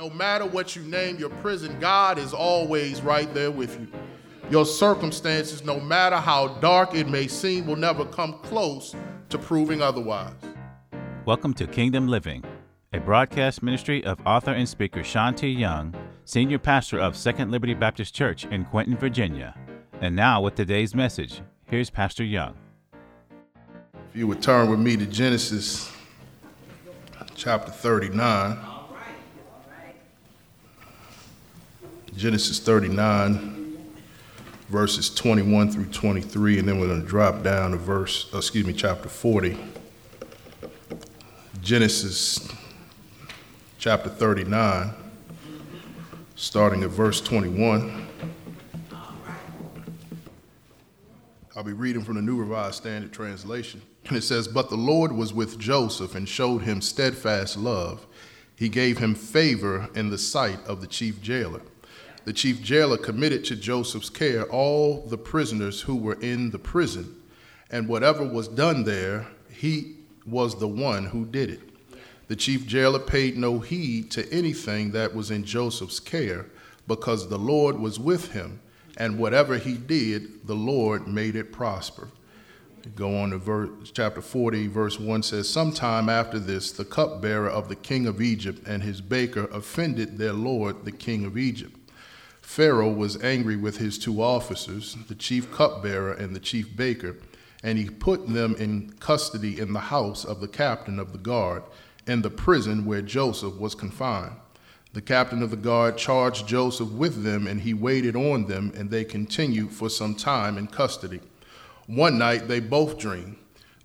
No matter what you name your prison, God is always right there with you. Your circumstances, no matter how dark it may seem, will never come close to proving otherwise. Welcome to Kingdom Living, a broadcast ministry of author and speaker Sean T. Young, senior pastor of Second Liberty Baptist Church in Quinton, Virginia. And now, with today's message, here's Pastor Young. If you would turn with me to Genesis chapter 39. Genesis 39, verses 21 through 23, and then we're going to drop down to verse, uh, excuse me, chapter 40. Genesis chapter 39, starting at verse 21. I'll be reading from the New Revised Standard Translation. And it says, But the Lord was with Joseph and showed him steadfast love. He gave him favor in the sight of the chief jailer the chief jailer committed to Joseph's care all the prisoners who were in the prison, and whatever was done there, he was the one who did it. The chief jailer paid no heed to anything that was in Joseph's care, because the Lord was with him, and whatever he did, the Lord made it prosper. Go on to verse, chapter 40, verse 1 says, Sometime after this, the cupbearer of the king of Egypt and his baker offended their lord, the king of Egypt. Pharaoh was angry with his two officers, the chief cupbearer and the chief baker, and he put them in custody in the house of the captain of the guard, in the prison where Joseph was confined. The captain of the guard charged Joseph with them, and he waited on them, and they continued for some time in custody. One night they both dreamed,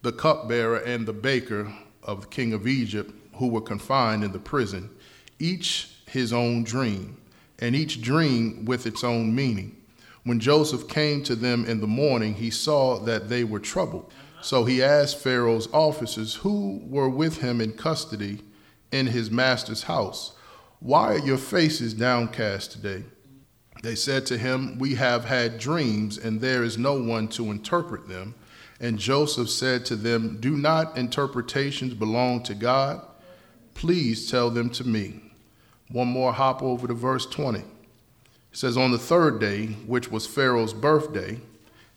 the cupbearer and the baker of the king of Egypt, who were confined in the prison, each his own dream and each dream with its own meaning. When Joseph came to them in the morning, he saw that they were troubled. So he asked Pharaoh's officers who were with him in custody in his master's house, Why are your faces downcast today? They said to him, We have had dreams, and there is no one to interpret them. And Joseph said to them, Do not interpretations belong to God? Please tell them to me. One more hop over to verse 20. It says, On the third day, which was Pharaoh's birthday,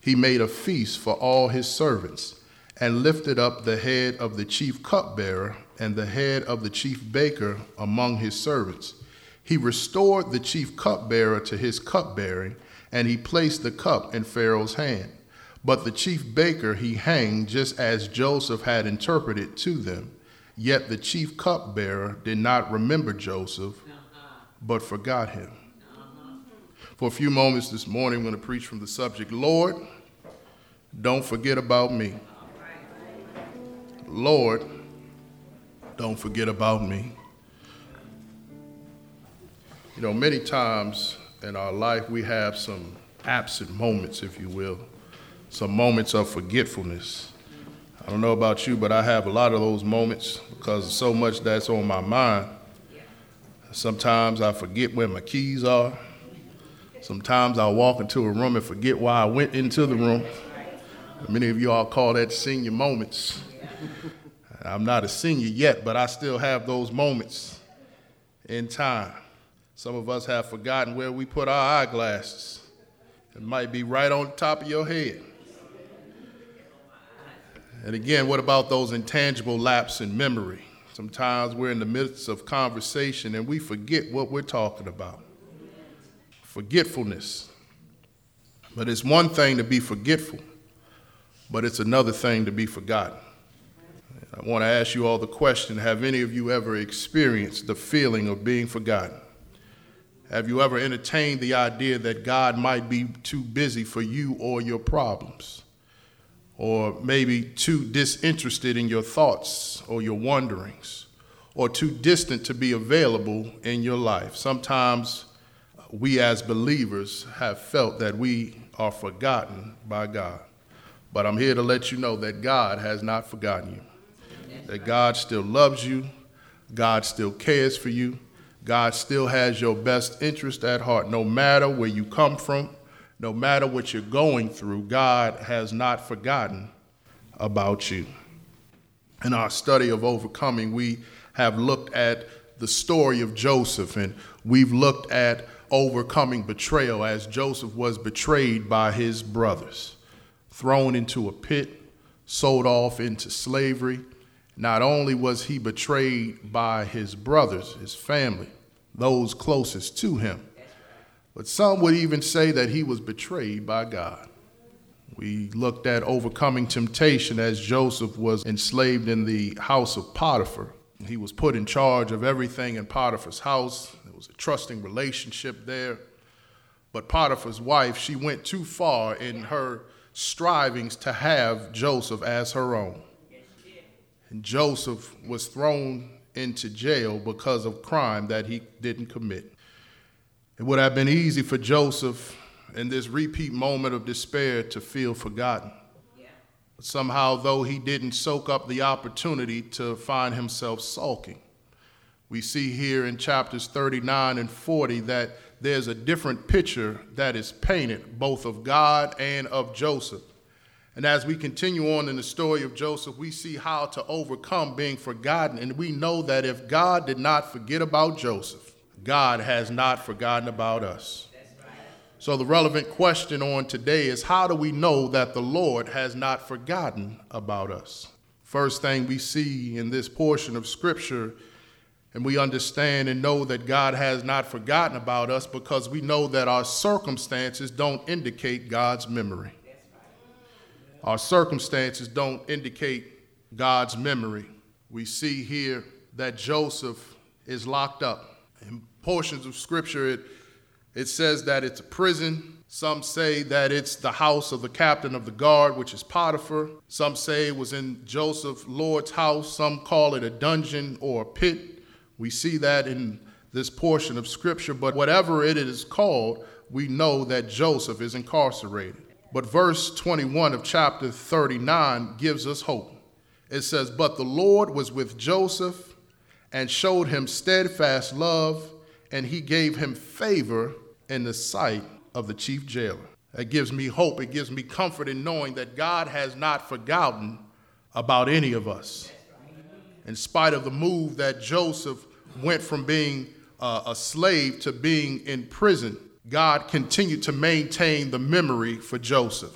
he made a feast for all his servants and lifted up the head of the chief cupbearer and the head of the chief baker among his servants. He restored the chief cupbearer to his cupbearing, and he placed the cup in Pharaoh's hand. But the chief baker he hanged just as Joseph had interpreted to them. Yet the chief cupbearer did not remember Joseph, uh-huh. but forgot him. Uh-huh. For a few moments this morning, I'm going to preach from the subject Lord, don't forget about me. Lord, don't forget about me. You know, many times in our life, we have some absent moments, if you will, some moments of forgetfulness. I don't know about you, but I have a lot of those moments because so much that's on my mind. Sometimes I forget where my keys are. Sometimes I walk into a room and forget why I went into the room. Many of you all call that senior moments. I'm not a senior yet, but I still have those moments in time. Some of us have forgotten where we put our eyeglasses. It might be right on top of your head. And again, what about those intangible lapses in memory? Sometimes we're in the midst of conversation and we forget what we're talking about. Forgetfulness. But it's one thing to be forgetful, but it's another thing to be forgotten. I want to ask you all the question Have any of you ever experienced the feeling of being forgotten? Have you ever entertained the idea that God might be too busy for you or your problems? Or maybe too disinterested in your thoughts or your wanderings, or too distant to be available in your life. Sometimes we as believers have felt that we are forgotten by God. But I'm here to let you know that God has not forgotten you, that God still loves you, God still cares for you, God still has your best interest at heart, no matter where you come from, no matter what you're going through, God has not forgotten about you. In our study of overcoming, we have looked at the story of Joseph, and we've looked at overcoming betrayal as Joseph was betrayed by his brothers, thrown into a pit, sold off into slavery. Not only was he betrayed by his brothers, his family, those closest to him, but some would even say that he was betrayed by God. We looked at overcoming temptation as Joseph was enslaved in the house of Potiphar. He was put in charge of everything in Potiphar's house. There was a trusting relationship there. But Potiphar's wife, she went too far in her strivings to have Joseph as her own. And Joseph was thrown into jail because of crime that he didn't commit. It would have been easy for Joseph in this repeat moment of despair to feel forgotten. But somehow, though he didn't soak up the opportunity to find himself sulking, we see here in chapters 39 and 40 that there's a different picture that is painted, both of God and of Joseph. And as we continue on in the story of Joseph, we see how to overcome being forgotten. And we know that if God did not forget about Joseph, God has not forgotten about us. So, the relevant question on today is how do we know that the Lord has not forgotten about us? First thing we see in this portion of Scripture, and we understand and know that God has not forgotten about us because we know that our circumstances don't indicate God's memory. Our circumstances don't indicate God's memory. We see here that Joseph is locked up. In portions of Scripture, it it says that it's a prison. Some say that it's the house of the captain of the guard, which is Potiphar. Some say it was in Joseph Lord's house. Some call it a dungeon or a pit. We see that in this portion of scripture, but whatever it is called, we know that Joseph is incarcerated. But verse 21 of chapter 39 gives us hope. It says, But the Lord was with Joseph and showed him steadfast love, and he gave him favor in the sight of the chief jailer. That gives me hope. It gives me comfort in knowing that God has not forgotten about any of us. In spite of the move that Joseph went from being uh, a slave to being in prison, God continued to maintain the memory for Joseph.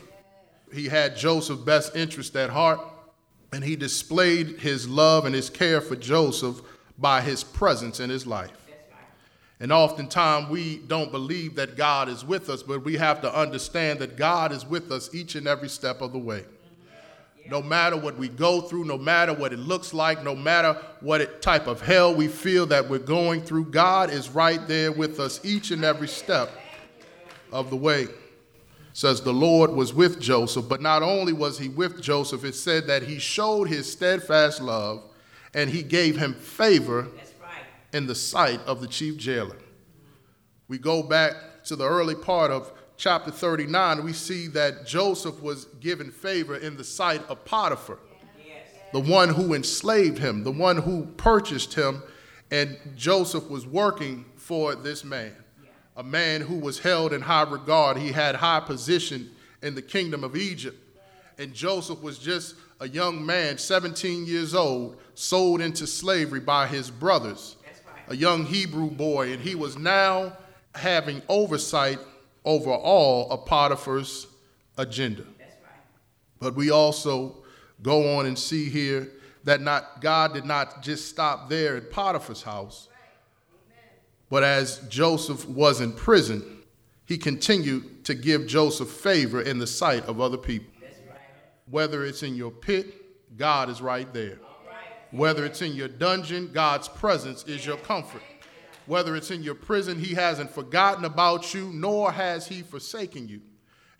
He had Joseph's best interest at heart, and he displayed his love and his care for Joseph by his presence in his life. And oftentimes we don't believe that God is with us, but we have to understand that God is with us each and every step of the way. No matter what we go through, no matter what it looks like, no matter what type of hell we feel that we're going through, God is right there with us each and every step of the way. It says the Lord was with Joseph, but not only was he with Joseph, it said that he showed his steadfast love and he gave him favor in the sight of the chief jailer. We go back to the early part of chapter 39, we see that Joseph was given favor in the sight of Potiphar, the one who enslaved him, the one who purchased him, and Joseph was working for this man, a man who was held in high regard. He had high position in the kingdom of Egypt. And Joseph was just a young man, 17 years old, sold into slavery by his brothers a young Hebrew boy, and he was now having oversight over all of Potiphar's agenda. But we also go on and see here that not God did not just stop there at Potiphar's house, but as Joseph was in prison, he continued to give Joseph favor in the sight of other people. Whether it's in your pit, God is right there. Whether it's in your dungeon, God's presence is your comfort. Whether it's in your prison, He hasn't forgotten about you, nor has He forsaken you.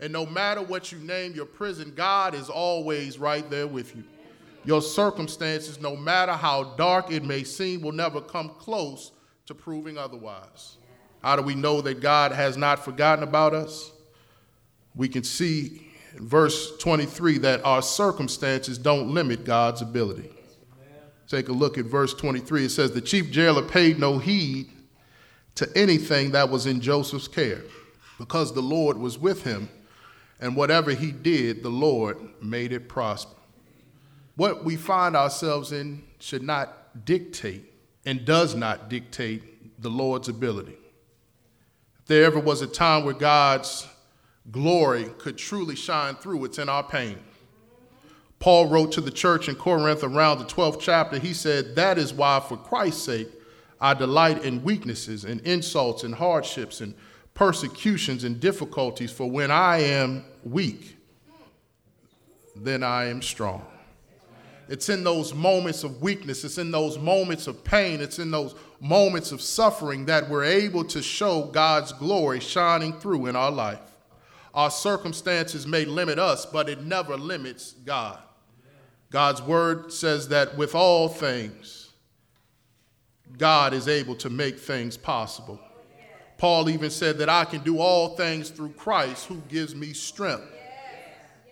And no matter what you name your prison, God is always right there with you. Your circumstances, no matter how dark it may seem, will never come close to proving otherwise. How do we know that God has not forgotten about us? We can see verse 23 that our circumstances don't limit God's ability. Take a look at verse 23. It says, The chief jailer paid no heed to anything that was in Joseph's care, because the Lord was with him, and whatever he did, the Lord made it prosper. What we find ourselves in should not dictate and does not dictate the Lord's ability. If there ever was a time where God's glory could truly shine through, it's in our pain. Paul wrote to the church in Corinth around the 12th chapter, he said, That is why, for Christ's sake, I delight in weaknesses and insults and hardships and persecutions and difficulties, for when I am weak, then I am strong. It's in those moments of weakness, it's in those moments of pain, it's in those moments of suffering that we're able to show God's glory shining through in our life. Our circumstances may limit us, but it never limits God. God's word says that with all things, God is able to make things possible. Paul even said that I can do all things through Christ who gives me strength.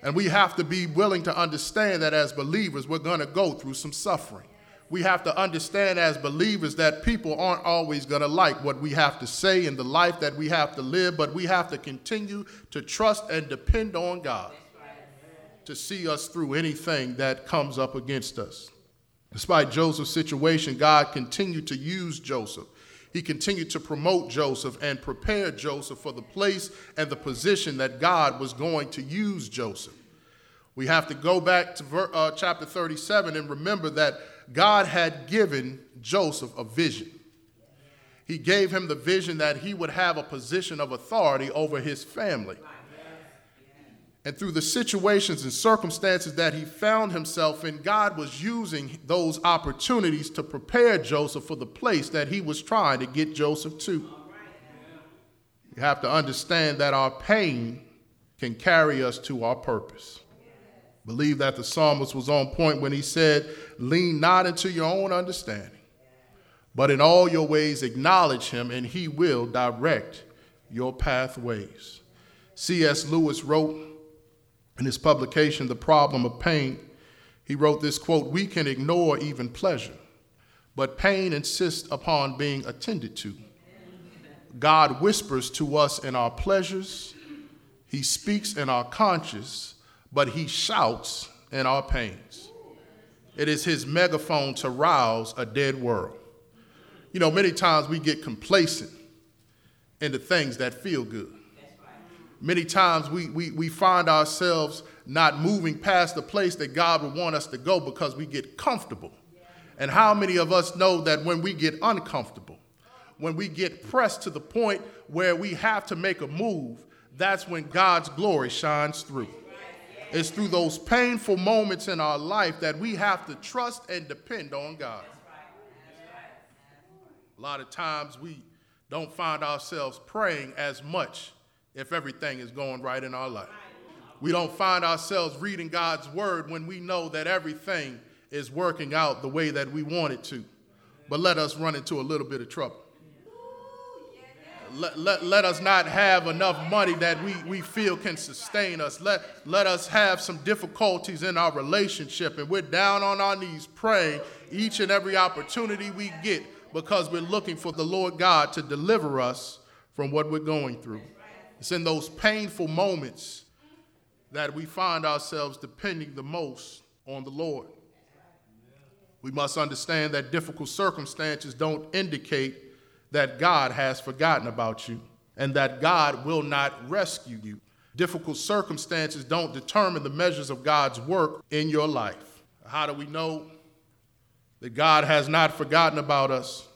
And we have to be willing to understand that as believers, we're going to go through some suffering. We have to understand as believers that people aren't always going to like what we have to say in the life that we have to live, but we have to continue to trust and depend on God to see us through anything that comes up against us. Despite Joseph's situation, God continued to use Joseph. He continued to promote Joseph and prepare Joseph for the place and the position that God was going to use Joseph. We have to go back to ver- uh, chapter 37 and remember that God had given Joseph a vision. He gave him the vision that he would have a position of authority over his family. And through the situations and circumstances that he found himself in, God was using those opportunities to prepare Joseph for the place that he was trying to get Joseph to. You have to understand that our pain can carry us to our purpose. Believe that the psalmist was on point when he said, Lean not into your own understanding, but in all your ways acknowledge him, and he will direct your pathways. C.S. Lewis wrote, in his publication, The Problem of Pain, he wrote this quote We can ignore even pleasure, but pain insists upon being attended to. God whispers to us in our pleasures, He speaks in our conscience, but He shouts in our pains. It is His megaphone to rouse a dead world. You know, many times we get complacent in the things that feel good many times we, we, we find ourselves not moving past the place that God would want us to go because we get comfortable. And how many of us know that when we get uncomfortable, when we get pressed to the point where we have to make a move, that's when God's glory shines through. It's through those painful moments in our life that we have to trust and depend on God. A lot of times we don't find ourselves praying as much if everything is going right in our life. We don't find ourselves reading God's word when we know that everything is working out the way that we want it to. But let us run into a little bit of trouble. Let, let, let us not have enough money that we, we feel can sustain us. Let, let us have some difficulties in our relationship, and we're down on our knees praying each and every opportunity we get because we're looking for the Lord God to deliver us from what we're going through. It's in those painful moments that we find ourselves depending the most on the Lord. We must understand that difficult circumstances don't indicate that God has forgotten about you and that God will not rescue you. Difficult circumstances don't determine the measures of God's work in your life. How do we know that God has not forgotten about us?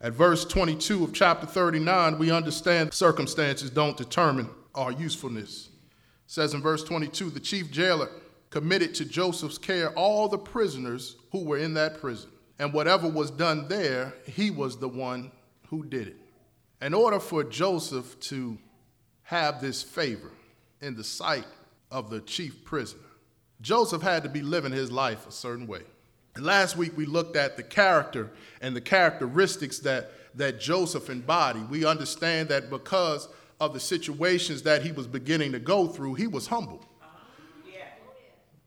At verse 22 of chapter 39, we understand circumstances don't determine our usefulness. It says in verse 22 the chief jailer committed to Joseph's care all the prisoners who were in that prison. And whatever was done there, he was the one who did it. In order for Joseph to have this favor in the sight of the chief prisoner, Joseph had to be living his life a certain way. Last week we looked at the character and the characteristics that, that Joseph embodied. We understand that because of the situations that he was beginning to go through, he was humble.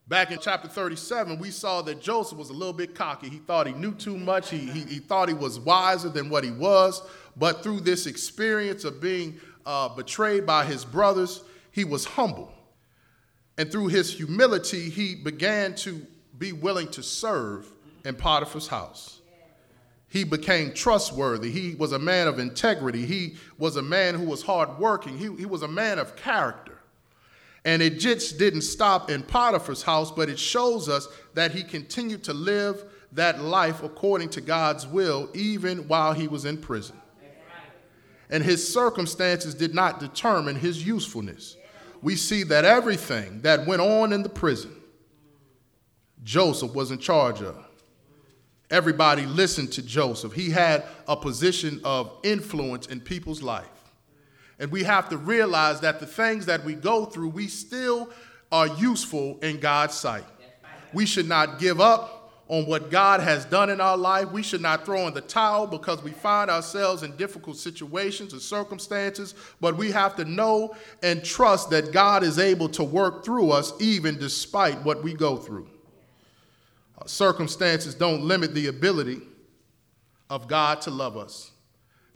Back in chapter 37, we saw that Joseph was a little bit cocky. He thought he knew too much. He, he, he thought he was wiser than what he was. But through this experience of being uh, betrayed by his brothers, he was humble. And through his humility, he began to be willing to serve in Potiphar's house. He became trustworthy. He was a man of integrity. He was a man who was hardworking. He, he was a man of character. And it just didn't stop in Potiphar's house, but it shows us that he continued to live that life according to God's will, even while he was in prison. And his circumstances did not determine his usefulness. We see that everything that went on in the prison, Joseph was in charge of. Everybody listened to Joseph. He had a position of influence in people's life. And we have to realize that the things that we go through, we still are useful in God's sight. We should not give up on what God has done in our life. We should not throw in the towel because we find ourselves in difficult situations or circumstances, but we have to know and trust that God is able to work through us even despite what we go through. Uh, circumstances don't limit the ability of God to love us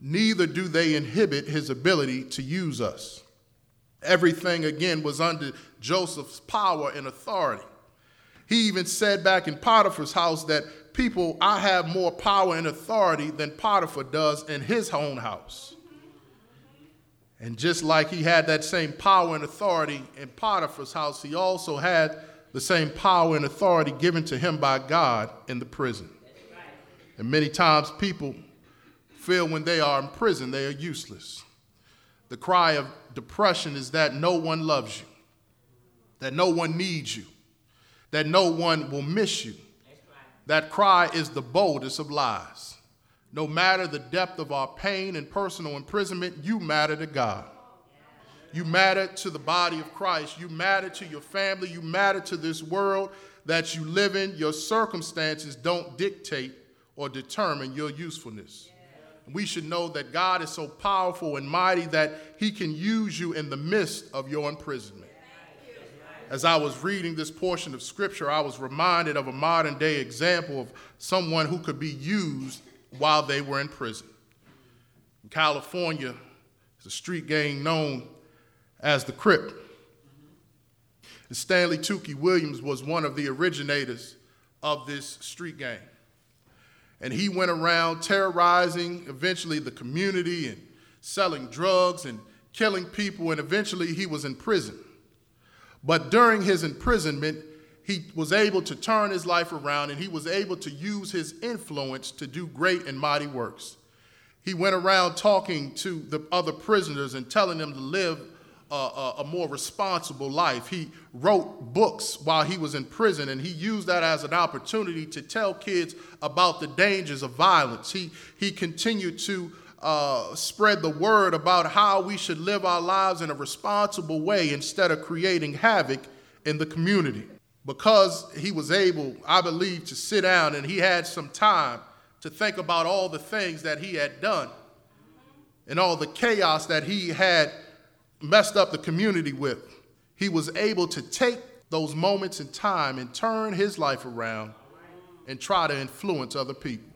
neither do they inhibit his ability to use us. Everything, again, was under Joseph's power and authority. He even said back in Potiphar's house that people, I have more power and authority than Potiphar does in his own house. And just like he had that same power and authority in Potiphar's house, he also had the same power and authority given to him by God in the prison. And many times people feel when they are in prison they are useless. The cry of depression is that no one loves you, that no one needs you, that no one will miss you. That cry is the boldest of lies. No matter the depth of our pain and personal imprisonment, you matter to God. You matter to the body of Christ. You matter to your family. You matter to this world that you live in. Your circumstances don't dictate or determine your usefulness we should know that God is so powerful and mighty that he can use you in the midst of your imprisonment. As I was reading this portion of scripture, I was reminded of a modern day example of someone who could be used while they were in prison. In California, there's a street gang known as the Crip. And Stanley Tookie Williams was one of the originators of this street gang and he went around terrorizing eventually the community and selling drugs and killing people, and eventually he was in prison. But during his imprisonment, he was able to turn his life around and he was able to use his influence to do great and mighty works. He went around talking to the other prisoners and telling them to live a, a, more responsible life. He wrote books while he was in prison, and he used that as an opportunity to tell kids about the dangers of violence. He, he continued to uh, spread the word about how we should live our lives in a responsible way instead of creating havoc in the community. Because he was able, I believe, to sit down and he had some time to think about all the things that he had done and all the chaos that he had messed up the community with, he was able to take those moments in time and turn his life around and try to influence other people.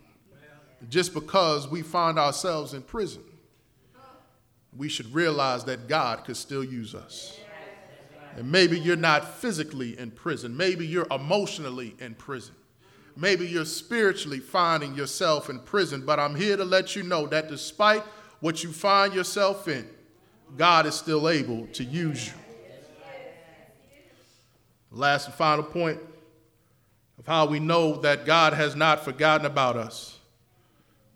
Just because we find ourselves in prison, we should realize that God could still use us. And maybe you're not physically in prison, maybe you're emotionally in prison. Maybe you're spiritually finding yourself in prison, but I'm here to let you know that despite what you find yourself in, God is still able to use you. Last and final point of how we know that God has not forgotten about us.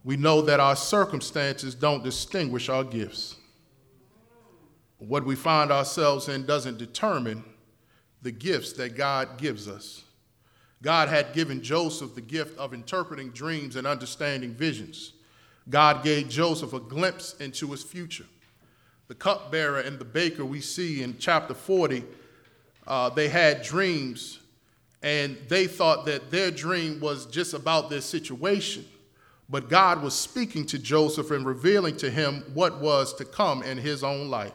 We know that our circumstances don't distinguish our gifts. What we find ourselves in doesn't determine the gifts that God gives us. God had given Joseph the gift of interpreting dreams and understanding visions. God gave Joseph a glimpse into his future the cupbearer and the baker we see in chapter 40, uh, they had dreams and they thought that their dream was just about their situation. But God was speaking to Joseph and revealing to him what was to come in his own life.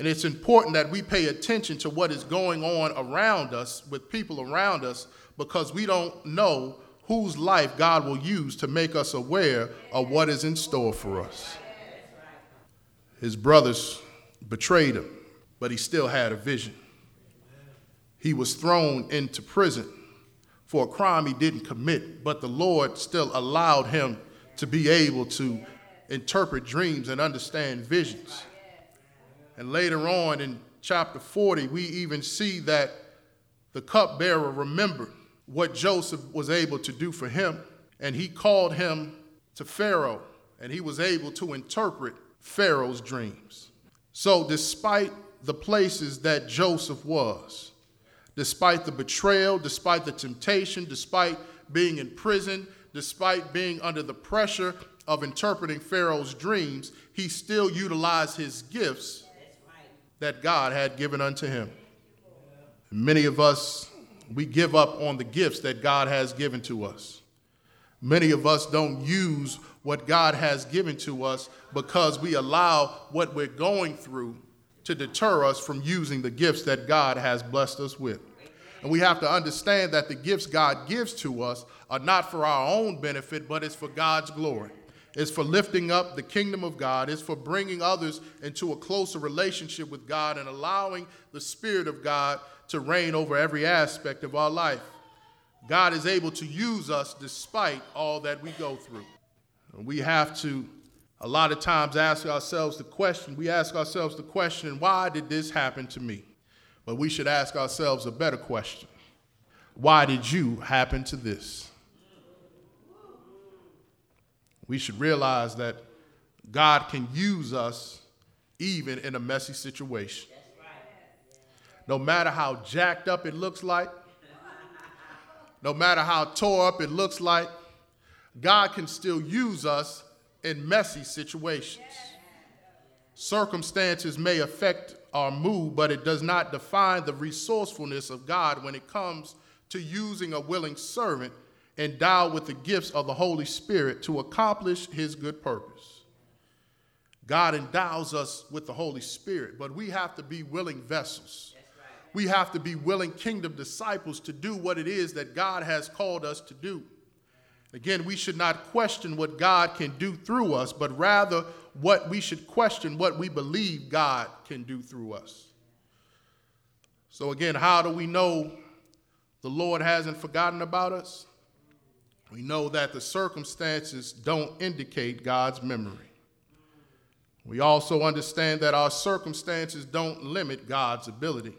And it's important that we pay attention to what is going on around us with people around us because we don't know whose life God will use to make us aware of what is in store for us. His brothers betrayed him, but he still had a vision. He was thrown into prison for a crime he didn't commit, but the Lord still allowed him to be able to interpret dreams and understand visions. And later on in chapter 40, we even see that the cupbearer remembered what Joseph was able to do for him, and he called him to Pharaoh, and he was able to interpret Pharaoh's dreams. So, despite the places that Joseph was, despite the betrayal, despite the temptation, despite being in prison, despite being under the pressure of interpreting Pharaoh's dreams, he still utilized his gifts that God had given unto him. Many of us, we give up on the gifts that God has given to us. Many of us don't use what God has given to us because we allow what we're going through to deter us from using the gifts that God has blessed us with. And we have to understand that the gifts God gives to us are not for our own benefit, but it's for God's glory. It's for lifting up the kingdom of God. It's for bringing others into a closer relationship with God and allowing the Spirit of God to reign over every aspect of our life. God is able to use us despite all that we go through. And we have to, a lot of times, ask ourselves the question we ask ourselves the question, why did this happen to me? But we should ask ourselves a better question why did you happen to this? We should realize that God can use us even in a messy situation. No matter how jacked up it looks like, no matter how tore up it looks like, God can still use us in messy situations. Circumstances may affect our mood, but it does not define the resourcefulness of God when it comes to using a willing servant endowed with the gifts of the Holy Spirit to accomplish his good purpose. God endows us with the Holy Spirit, but we have to be willing vessels. We have to be willing kingdom disciples to do what it is that God has called us to do. Again, we should not question what God can do through us, but rather what we should question what we believe God can do through us. So, again, how do we know the Lord hasn't forgotten about us? We know that the circumstances don't indicate God's memory. We also understand that our circumstances don't limit God's ability.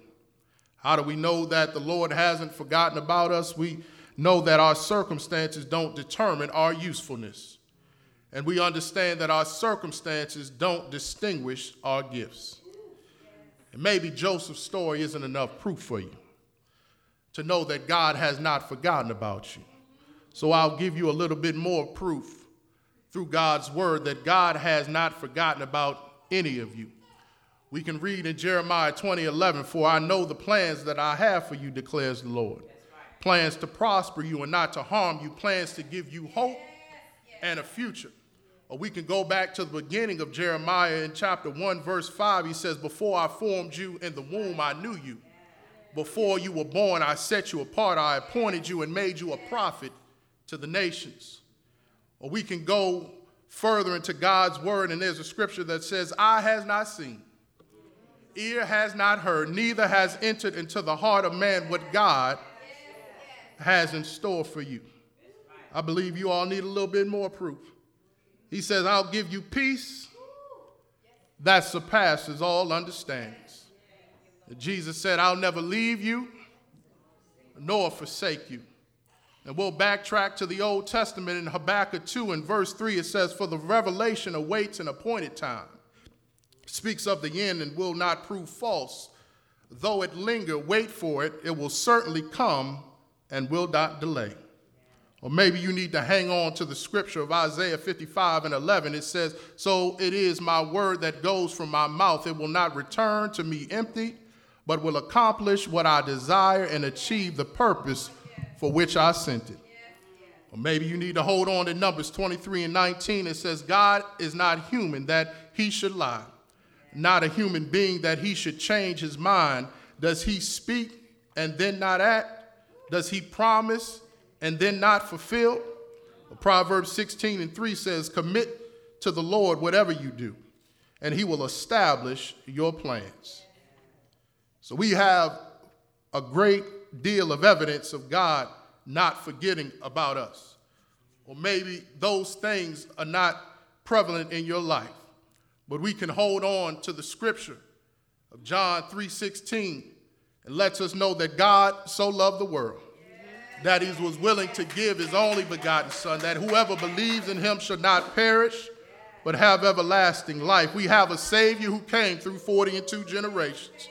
How do we know that the Lord hasn't forgotten about us? We know that our circumstances don't determine our usefulness. And we understand that our circumstances don't distinguish our gifts. And maybe Joseph's story isn't enough proof for you to know that God has not forgotten about you. So I'll give you a little bit more proof through God's word that God has not forgotten about any of you. We can read in Jeremiah 20 11, For I know the plans that I have for you, declares the Lord plans to prosper you and not to harm you, plans to give you hope and a future. Or we can go back to the beginning of Jeremiah in chapter 1, verse 5. He says, Before I formed you in the womb, I knew you. Before you were born, Eye set you apart. I appointed you and made you a prophet to the nations. Or we can go further into God's word, and there's a scripture that says, I has not seen, ear has not heard, neither has entered into the heart of man what God has in store for you. I believe you all need a little bit more proof. He says, I'll give you peace that surpasses all understandings. Jesus said, I'll never leave you nor forsake you. And we'll backtrack to the Old Testament in Habakkuk 2 and verse 3. It says, For the revelation awaits an appointed time. Speaks of the end and will not prove false. Though it linger, wait for it. It will certainly come and will not delay. Or maybe you need to hang on to the scripture of Isaiah 55 and 11. It says, So it is my word that goes from my mouth. It will not return to me empty, but will accomplish what I desire and achieve the purpose for which I sent it. Or maybe you need to hold on to Numbers 23 and 19. It says, God is not human that he should lie, not a human being that he should change his mind. Does he speak and then not act? Does he promise and then not fulfill? Proverbs 16 and 3 says, Commit to the Lord whatever you do, and he will establish your plans. So we have a great deal of evidence of God not forgetting about us. Or maybe those things are not prevalent in your life. But we can hold on to the scripture of John 3:16 and lets us know that God so loved the world that he was willing to give his only begotten son that whoever believes in him should not perish but have everlasting life. We have a savior who came through 40 and 2 generations.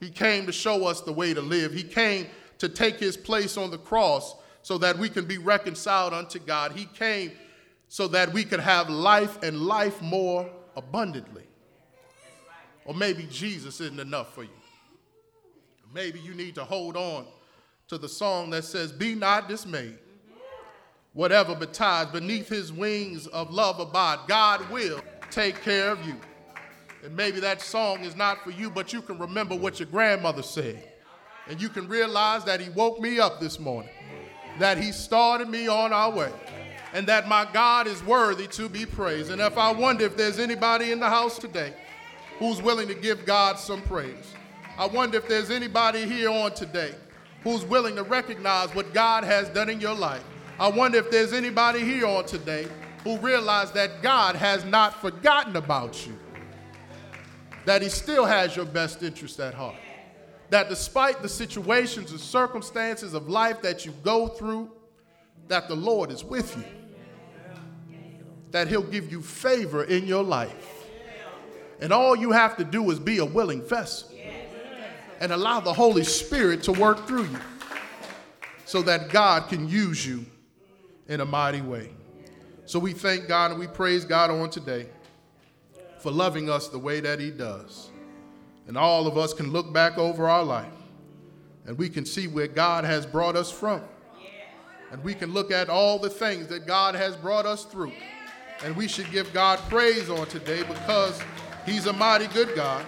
He came to show us the way to live. He came to take his place on the cross so that we can be reconciled unto God. He came so that we could have life and life more abundantly. Or maybe Jesus isn't enough for you. Maybe you need to hold on to the song that says, Be not dismayed. Whatever betides, beneath his wings of love abide. God will take care of you. And maybe that song is not for you, but you can remember what your grandmother said. And you can realize that he woke me up this morning, that he started me on our way, and that my God is worthy to be praised. And if I wonder if there's anybody in the house today who's willing to give God some praise, I wonder if there's anybody here on today who's willing to recognize what God has done in your life. I wonder if there's anybody here on today who realize that God has not forgotten about you that He still has your best interest at heart. That despite the situations and circumstances of life that you go through, that the Lord is with you. That He'll give you favor in your life. And all you have to do is be a willing vessel and allow the Holy Spirit to work through you so that God can use you in a mighty way. So we thank God and we praise God on today for loving us the way that He does. And all of us can look back over our life and we can see where God has brought us from. And we can look at all the things that God has brought us through. And we should give God praise on today because He's a mighty good God.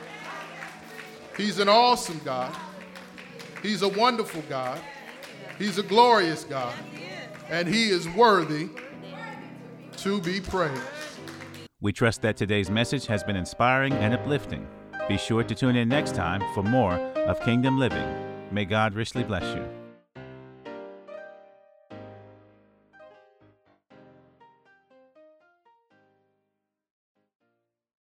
He's an awesome God. He's a wonderful God. He's a glorious God. And He is worthy to be praised. We trust that today's message has been inspiring and uplifting. Be sure to tune in next time for more of Kingdom Living. May God richly bless you.